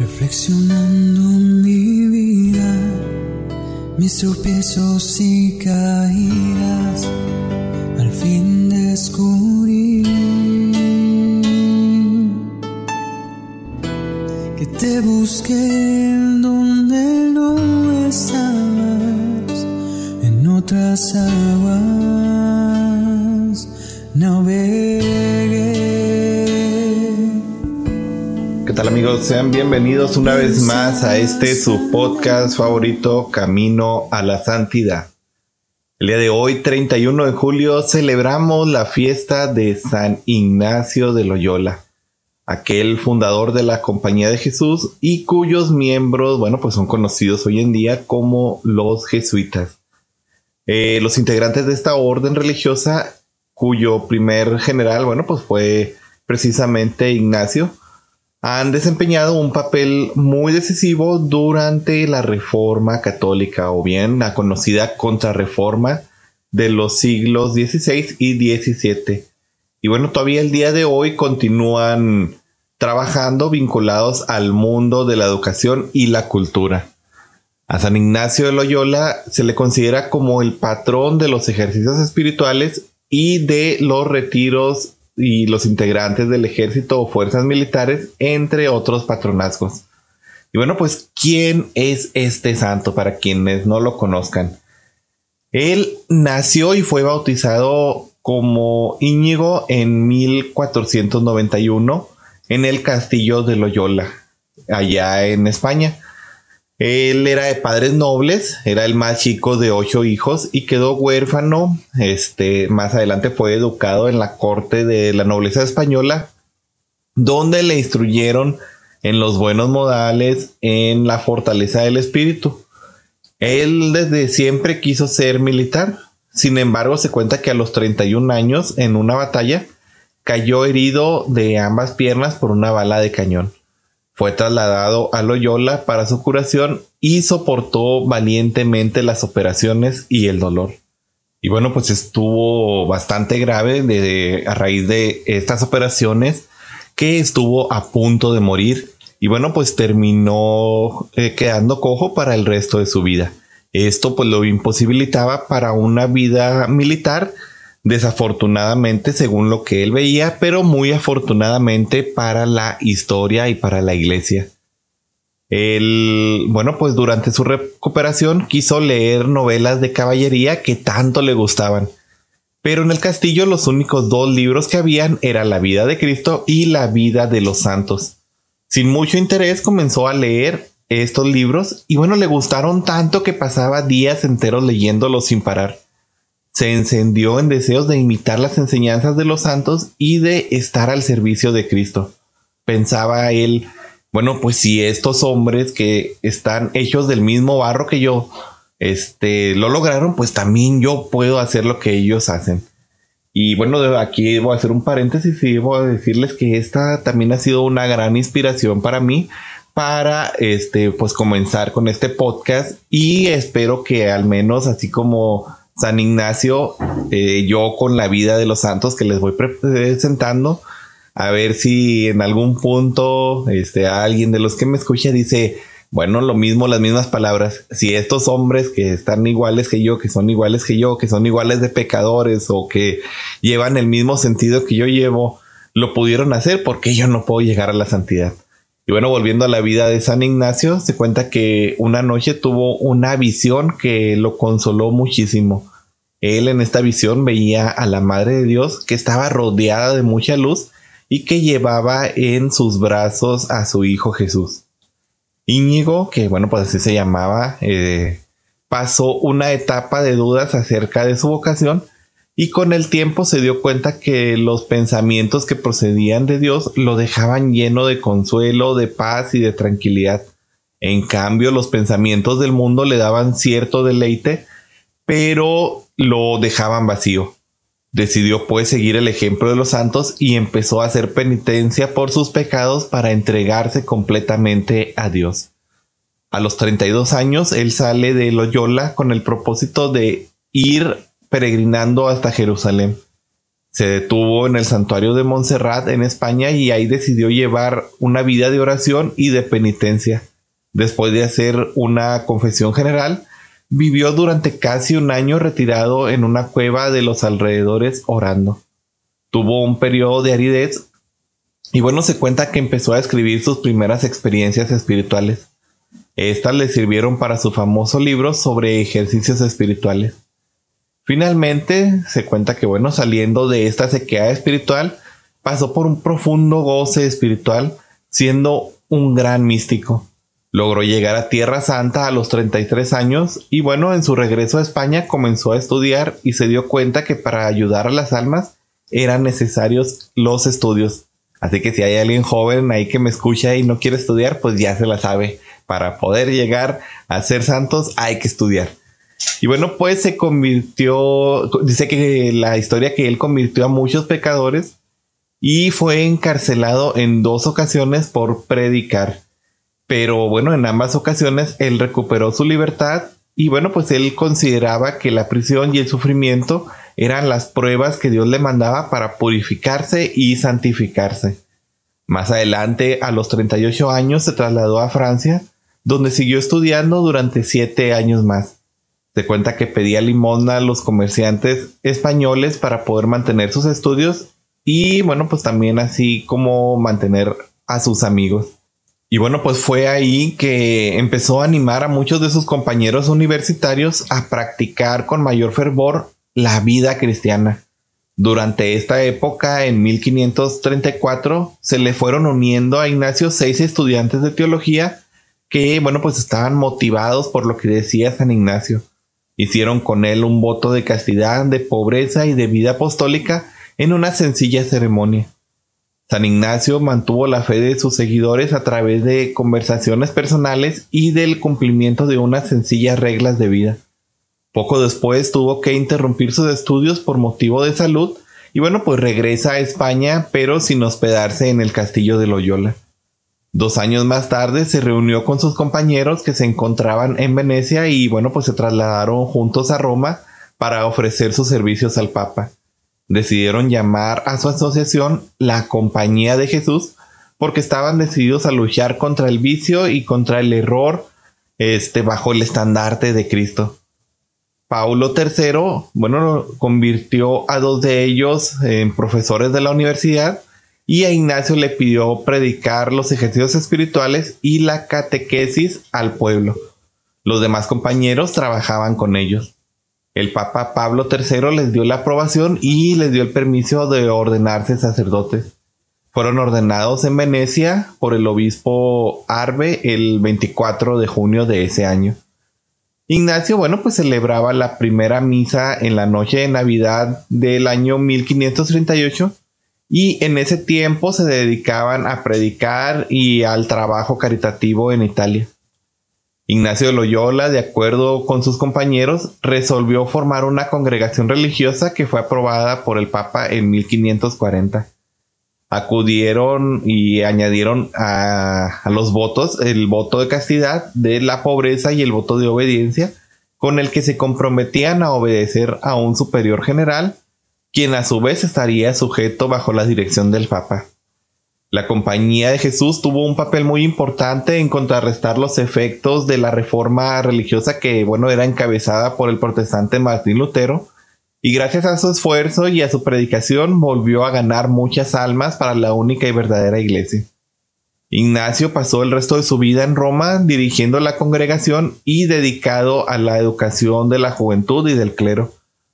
Reflexionando mi vida, mis tropiezos y caídas, al fin descubrí que te busqué donde no estabas, en otras aguas tal amigos? Sean bienvenidos una vez más a este su podcast favorito Camino a la Santidad. El día de hoy, 31 de julio, celebramos la fiesta de San Ignacio de Loyola, aquel fundador de la Compañía de Jesús y cuyos miembros, bueno, pues son conocidos hoy en día como los jesuitas. Eh, los integrantes de esta orden religiosa, cuyo primer general, bueno, pues fue precisamente Ignacio, han desempeñado un papel muy decisivo durante la Reforma Católica o bien la conocida Contrarreforma de los siglos XVI y XVII. Y bueno, todavía el día de hoy continúan trabajando vinculados al mundo de la educación y la cultura. A San Ignacio de Loyola se le considera como el patrón de los ejercicios espirituales y de los retiros y los integrantes del ejército o fuerzas militares, entre otros patronazgos. Y bueno, pues, ¿quién es este santo para quienes no lo conozcan? Él nació y fue bautizado como Íñigo en 1491 en el castillo de Loyola, allá en España. Él era de padres nobles, era el más chico de ocho hijos y quedó huérfano. Este, más adelante fue educado en la corte de la nobleza española, donde le instruyeron en los buenos modales, en la fortaleza del espíritu. Él desde siempre quiso ser militar. Sin embargo, se cuenta que a los 31 años, en una batalla, cayó herido de ambas piernas por una bala de cañón. Fue trasladado a Loyola para su curación y soportó valientemente las operaciones y el dolor. Y bueno, pues estuvo bastante grave de, a raíz de estas operaciones que estuvo a punto de morir. Y bueno, pues terminó eh, quedando cojo para el resto de su vida. Esto pues lo imposibilitaba para una vida militar desafortunadamente según lo que él veía, pero muy afortunadamente para la historia y para la iglesia. Él, bueno, pues durante su recuperación quiso leer novelas de caballería que tanto le gustaban. Pero en el castillo los únicos dos libros que habían era La vida de Cristo y La vida de los santos. Sin mucho interés comenzó a leer estos libros y bueno, le gustaron tanto que pasaba días enteros leyéndolos sin parar se encendió en deseos de imitar las enseñanzas de los santos y de estar al servicio de Cristo. Pensaba él, bueno, pues si estos hombres que están hechos del mismo barro que yo, este, lo lograron, pues también yo puedo hacer lo que ellos hacen. Y bueno, aquí voy a hacer un paréntesis y voy a decirles que esta también ha sido una gran inspiración para mí para este pues comenzar con este podcast y espero que al menos así como San Ignacio, eh, yo con la vida de los santos que les voy presentando, a ver si en algún punto este, alguien de los que me escucha dice, bueno, lo mismo, las mismas palabras. Si estos hombres que están iguales que yo, que son iguales que yo, que son iguales de pecadores o que llevan el mismo sentido que yo llevo, lo pudieron hacer, porque yo no puedo llegar a la santidad? Y bueno, volviendo a la vida de San Ignacio, se cuenta que una noche tuvo una visión que lo consoló muchísimo. Él en esta visión veía a la Madre de Dios que estaba rodeada de mucha luz y que llevaba en sus brazos a su Hijo Jesús. Íñigo, que bueno, pues así se llamaba, eh, pasó una etapa de dudas acerca de su vocación y con el tiempo se dio cuenta que los pensamientos que procedían de Dios lo dejaban lleno de consuelo, de paz y de tranquilidad. En cambio, los pensamientos del mundo le daban cierto deleite, pero lo dejaban vacío. Decidió pues seguir el ejemplo de los santos y empezó a hacer penitencia por sus pecados para entregarse completamente a Dios. A los 32 años, él sale de Loyola con el propósito de ir peregrinando hasta Jerusalén. Se detuvo en el santuario de Montserrat en España y ahí decidió llevar una vida de oración y de penitencia. Después de hacer una confesión general, vivió durante casi un año retirado en una cueva de los alrededores orando. Tuvo un periodo de aridez y bueno, se cuenta que empezó a escribir sus primeras experiencias espirituales. Estas le sirvieron para su famoso libro sobre ejercicios espirituales. Finalmente, se cuenta que bueno, saliendo de esta sequía espiritual, pasó por un profundo goce espiritual, siendo un gran místico. Logró llegar a Tierra Santa a los 33 años y bueno, en su regreso a España comenzó a estudiar y se dio cuenta que para ayudar a las almas eran necesarios los estudios. Así que si hay alguien joven ahí que me escucha y no quiere estudiar, pues ya se la sabe. Para poder llegar a ser santos hay que estudiar. Y bueno, pues se convirtió, dice que la historia que él convirtió a muchos pecadores y fue encarcelado en dos ocasiones por predicar. Pero bueno, en ambas ocasiones él recuperó su libertad y bueno, pues él consideraba que la prisión y el sufrimiento eran las pruebas que Dios le mandaba para purificarse y santificarse. Más adelante, a los 38 años, se trasladó a Francia, donde siguió estudiando durante siete años más. Se cuenta que pedía limosna a los comerciantes españoles para poder mantener sus estudios y bueno, pues también así como mantener a sus amigos. Y bueno, pues fue ahí que empezó a animar a muchos de sus compañeros universitarios a practicar con mayor fervor la vida cristiana. Durante esta época, en 1534, se le fueron uniendo a Ignacio seis estudiantes de teología que, bueno, pues estaban motivados por lo que decía San Ignacio. Hicieron con él un voto de castidad, de pobreza y de vida apostólica en una sencilla ceremonia. San Ignacio mantuvo la fe de sus seguidores a través de conversaciones personales y del cumplimiento de unas sencillas reglas de vida. Poco después tuvo que interrumpir sus estudios por motivo de salud y bueno, pues regresa a España, pero sin hospedarse en el castillo de Loyola. Dos años más tarde se reunió con sus compañeros que se encontraban en Venecia y bueno, pues se trasladaron juntos a Roma para ofrecer sus servicios al Papa. Decidieron llamar a su asociación la Compañía de Jesús porque estaban decididos a luchar contra el vicio y contra el error este, bajo el estandarte de Cristo. Paulo III, bueno, convirtió a dos de ellos en profesores de la universidad y a Ignacio le pidió predicar los ejercicios espirituales y la catequesis al pueblo. Los demás compañeros trabajaban con ellos. El Papa Pablo III les dio la aprobación y les dio el permiso de ordenarse sacerdotes. Fueron ordenados en Venecia por el obispo Arbe el 24 de junio de ese año. Ignacio, bueno, pues celebraba la primera misa en la noche de Navidad del año 1538 y en ese tiempo se dedicaban a predicar y al trabajo caritativo en Italia. Ignacio Loyola, de acuerdo con sus compañeros, resolvió formar una congregación religiosa que fue aprobada por el Papa en 1540 acudieron y añadieron a, los votos el voto de castidad, de la pobreza y el voto de obediencia, con el que se comprometían a obedecer a un superior general, quien a su vez estaría sujeto bajo la dirección del Papa. La Compañía de Jesús tuvo un papel muy importante en contrarrestar los efectos de la reforma religiosa que, bueno, era encabezada por el protestante Martín Lutero, y gracias a su esfuerzo y a su predicación volvió a ganar muchas almas para la única y verdadera iglesia. Ignacio pasó el resto de su vida en Roma dirigiendo la congregación y dedicado a la educación de la juventud y del clero,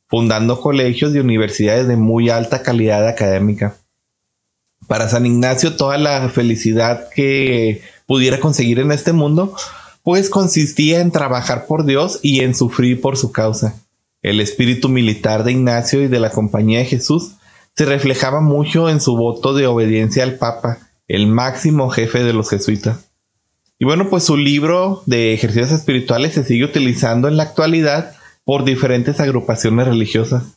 fundando colegios y universidades de muy alta calidad académica. Para San Ignacio toda la felicidad que pudiera conseguir en este mundo, pues consistía en trabajar por Dios y en sufrir por su causa. El espíritu militar de Ignacio y de la Compañía de Jesús se reflejaba mucho en su voto de obediencia al Papa, el máximo jefe de los jesuitas. Y bueno, pues su libro de ejercicios espirituales se sigue utilizando en la actualidad por diferentes agrupaciones religiosas.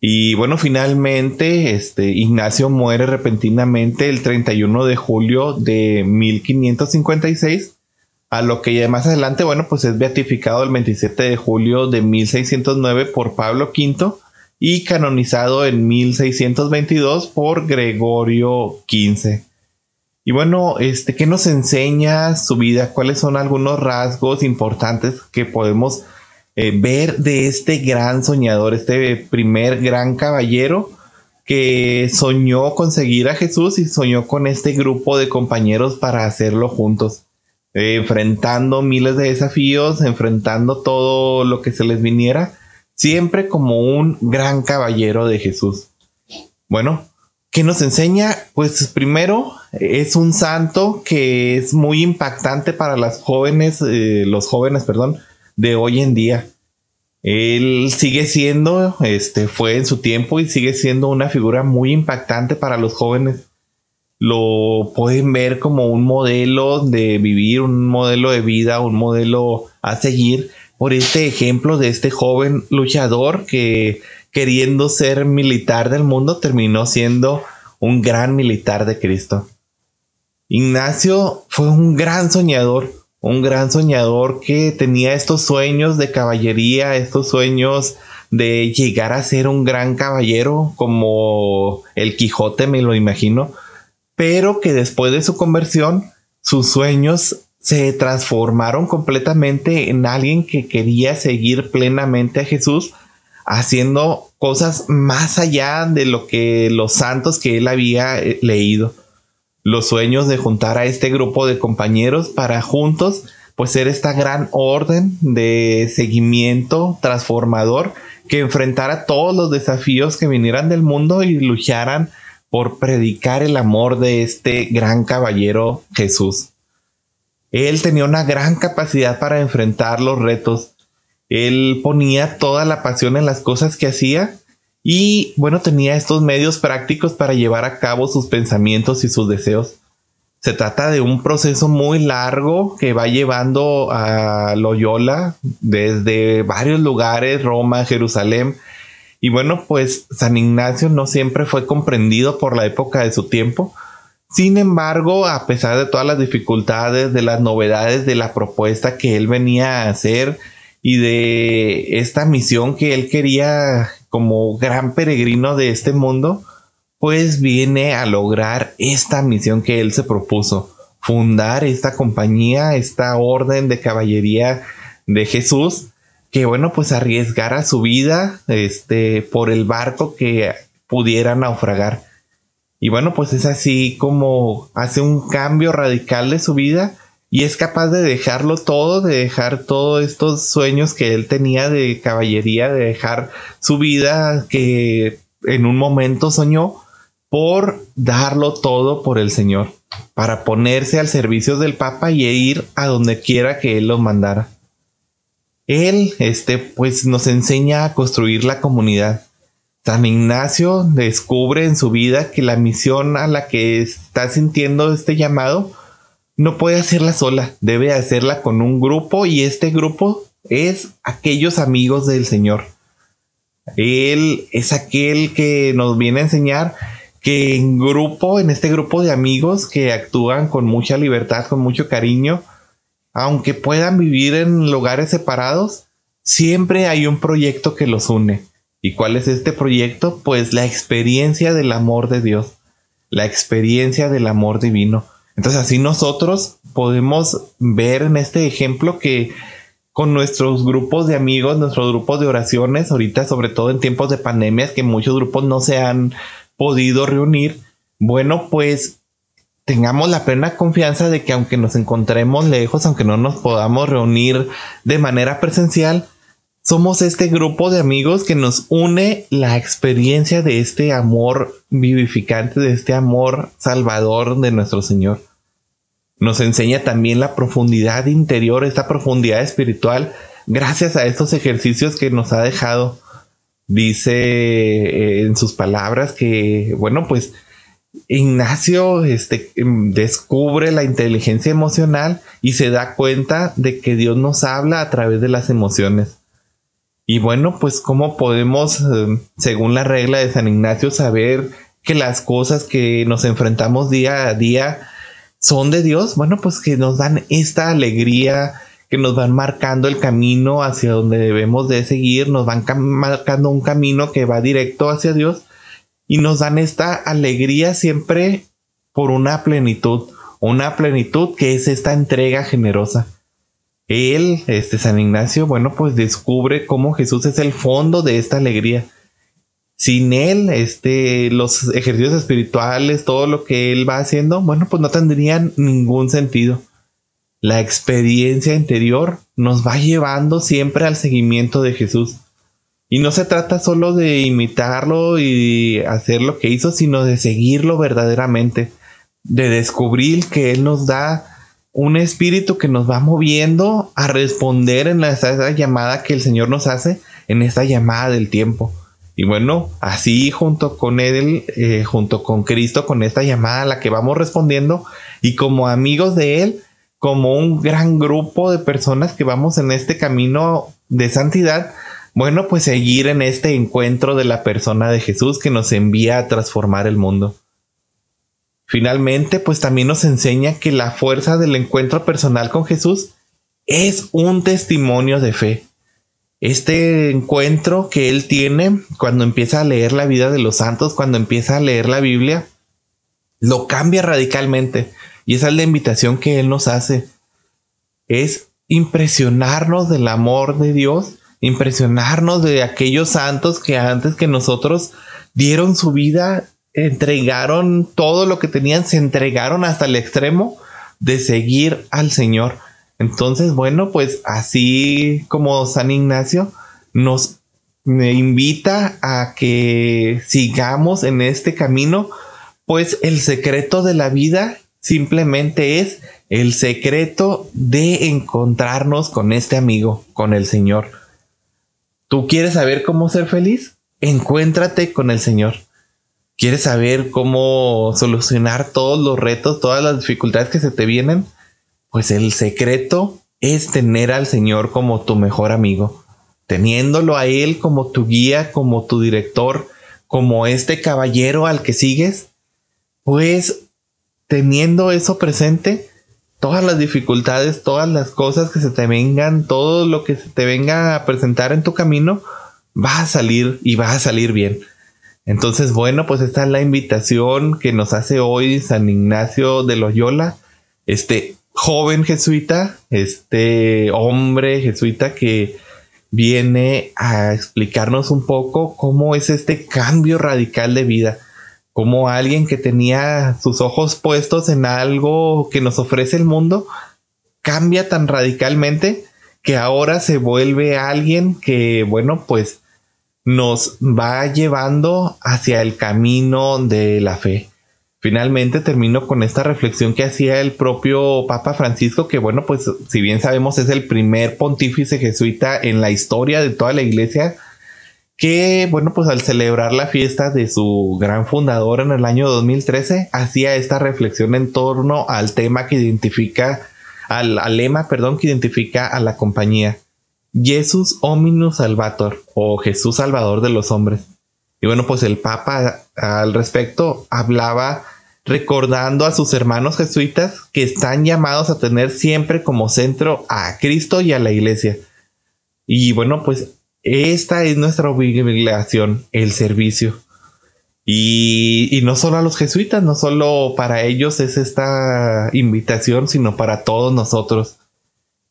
Y bueno, finalmente, este, Ignacio muere repentinamente el 31 de julio de 1556 a lo que ya más adelante, bueno, pues es beatificado el 27 de julio de 1609 por Pablo V y canonizado en 1622 por Gregorio XV. Y bueno, este, ¿qué nos enseña su vida? ¿Cuáles son algunos rasgos importantes que podemos eh, ver de este gran soñador, este primer gran caballero que soñó conseguir a Jesús y soñó con este grupo de compañeros para hacerlo juntos? Eh, enfrentando miles de desafíos, enfrentando todo lo que se les viniera, siempre como un gran caballero de Jesús. Bueno, ¿qué nos enseña? Pues primero es un santo que es muy impactante para las jóvenes, eh, los jóvenes, perdón, de hoy en día. Él sigue siendo, este, fue en su tiempo y sigue siendo una figura muy impactante para los jóvenes. Lo pueden ver como un modelo de vivir, un modelo de vida, un modelo a seguir por este ejemplo de este joven luchador que queriendo ser militar del mundo terminó siendo un gran militar de Cristo. Ignacio fue un gran soñador, un gran soñador que tenía estos sueños de caballería, estos sueños de llegar a ser un gran caballero como el Quijote me lo imagino, pero que después de su conversión sus sueños se transformaron completamente en alguien que quería seguir plenamente a Jesús haciendo cosas más allá de lo que los santos que él había eh, leído los sueños de juntar a este grupo de compañeros para juntos pues ser esta gran orden de seguimiento transformador que enfrentara todos los desafíos que vinieran del mundo y lucharan por predicar el amor de este gran caballero Jesús. Él tenía una gran capacidad para enfrentar los retos. Él ponía toda la pasión en las cosas que hacía y bueno, tenía estos medios prácticos para llevar a cabo sus pensamientos y sus deseos. Se trata de un proceso muy largo que va llevando a Loyola desde varios lugares, Roma, Jerusalén. Y bueno, pues San Ignacio no siempre fue comprendido por la época de su tiempo. Sin embargo, a pesar de todas las dificultades, de las novedades de la propuesta que él venía a hacer y de esta misión que él quería como gran peregrino de este mundo, pues viene a lograr esta misión que él se propuso, fundar esta compañía, esta orden de caballería de Jesús, que bueno, pues arriesgara su vida este, por el barco que pudiera naufragar. Y bueno, pues es así como hace un cambio radical de su vida y es capaz de dejarlo todo, de dejar todos estos sueños que él tenía de caballería, de dejar su vida que en un momento soñó por darlo todo por el Señor, para ponerse al servicio del Papa y ir a donde quiera que él lo mandara. Él, este, pues nos enseña a construir la comunidad. San Ignacio descubre en su vida que la misión a la que está sintiendo este llamado no puede hacerla sola, debe hacerla con un grupo y este grupo es aquellos amigos del Señor. Él es aquel que nos viene a enseñar que en grupo, en este grupo de amigos que actúan con mucha libertad, con mucho cariño, aunque puedan vivir en lugares separados, siempre hay un proyecto que los une. ¿Y cuál es este proyecto? Pues la experiencia del amor de Dios, la experiencia del amor divino. Entonces así nosotros podemos ver en este ejemplo que con nuestros grupos de amigos, nuestros grupos de oraciones, ahorita sobre todo en tiempos de pandemias que muchos grupos no se han podido reunir, bueno, pues tengamos la plena confianza de que aunque nos encontremos lejos, aunque no nos podamos reunir de manera presencial, somos este grupo de amigos que nos une la experiencia de este amor vivificante, de este amor salvador de nuestro Señor. Nos enseña también la profundidad interior, esta profundidad espiritual, gracias a estos ejercicios que nos ha dejado. Dice eh, en sus palabras que, bueno, pues Ignacio este, em, descubre la inteligencia emocional y se da cuenta de que Dios nos habla a través de las emociones. Y bueno, pues cómo podemos, em, según la regla de San Ignacio, saber que las cosas que nos enfrentamos día a día son de Dios, bueno, pues que nos dan esta alegría, que nos van marcando el camino hacia donde debemos de seguir, nos van marcando un camino que va directo hacia Dios y nos dan esta alegría siempre por una plenitud, una plenitud que es esta entrega generosa. Él, este San Ignacio, bueno, pues descubre cómo Jesús es el fondo de esta alegría. Sin él, este, los ejercicios espirituales, todo lo que él va haciendo, bueno, pues no tendrían ningún sentido. La experiencia interior nos va llevando siempre al seguimiento de Jesús. Y no se trata solo de imitarlo y hacer lo que hizo, sino de seguirlo verdaderamente, de descubrir que Él nos da un espíritu que nos va moviendo a responder en la, esa llamada que el Señor nos hace, en esta llamada del tiempo. Y bueno, así junto con Él, eh, junto con Cristo, con esta llamada a la que vamos respondiendo, y como amigos de Él, como un gran grupo de personas que vamos en este camino de santidad, bueno, pues seguir en este encuentro de la persona de Jesús que nos envía a transformar el mundo. Finalmente, pues también nos enseña que la fuerza del encuentro personal con Jesús es un testimonio de fe. Este encuentro que él tiene cuando empieza a leer la vida de los santos, cuando empieza a leer la Biblia, lo cambia radicalmente. Y esa es la invitación que Él nos hace. Es impresionarnos del amor de Dios, impresionarnos de aquellos santos que antes que nosotros dieron su vida, entregaron todo lo que tenían, se entregaron hasta el extremo de seguir al Señor. Entonces, bueno, pues así como San Ignacio nos invita a que sigamos en este camino, pues el secreto de la vida simplemente es el secreto de encontrarnos con este amigo, con el Señor. ¿Tú quieres saber cómo ser feliz? Encuéntrate con el Señor. ¿Quieres saber cómo solucionar todos los retos, todas las dificultades que se te vienen? Pues el secreto es tener al Señor como tu mejor amigo, teniéndolo a Él como tu guía, como tu director, como este caballero al que sigues, pues teniendo eso presente, todas las dificultades, todas las cosas que se te vengan, todo lo que se te venga a presentar en tu camino, va a salir y va a salir bien. Entonces, bueno, pues esta es la invitación que nos hace hoy San Ignacio de Loyola, este joven jesuita, este hombre jesuita que viene a explicarnos un poco cómo es este cambio radical de vida como alguien que tenía sus ojos puestos en algo que nos ofrece el mundo, cambia tan radicalmente que ahora se vuelve alguien que, bueno, pues nos va llevando hacia el camino de la fe. Finalmente termino con esta reflexión que hacía el propio Papa Francisco, que bueno, pues si bien sabemos es el primer pontífice jesuita en la historia de toda la iglesia, que, bueno, pues al celebrar la fiesta de su gran fundador en el año 2013, hacía esta reflexión en torno al tema que identifica, al, lema, perdón, que identifica a la compañía. Jesus Hominus Salvator, o Jesús Salvador de los hombres. Y bueno, pues el Papa al respecto hablaba recordando a sus hermanos jesuitas que están llamados a tener siempre como centro a Cristo y a la iglesia. Y bueno, pues esta es nuestra obligación, el servicio. Y, no solo a los jesuitas, no solo para ellos es esta invitación, sino para todos nosotros.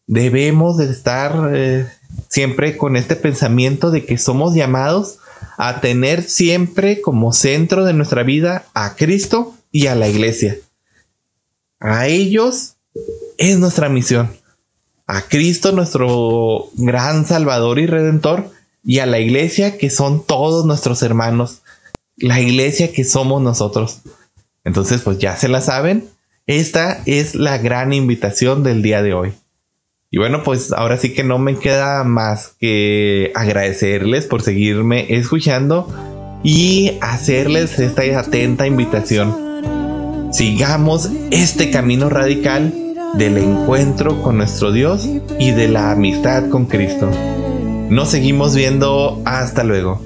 Debemos de estar eh, siempre con este pensamiento de que somos llamados a tener siempre como centro de nuestra vida a Cristo y a la iglesia. A ellos es nuestra misión a Cristo nuestro gran Salvador y Redentor y a la iglesia que son todos nuestros hermanos, la iglesia que somos nosotros. Entonces, pues ya se la saben, esta es la gran invitación del día de hoy. Y bueno, pues ahora sí que no me queda más que agradecerles por seguirme escuchando y hacerles esta atenta invitación. Sigamos este camino radical del encuentro con nuestro Dios y de la amistad con Cristo. Nos seguimos viendo. Hasta luego.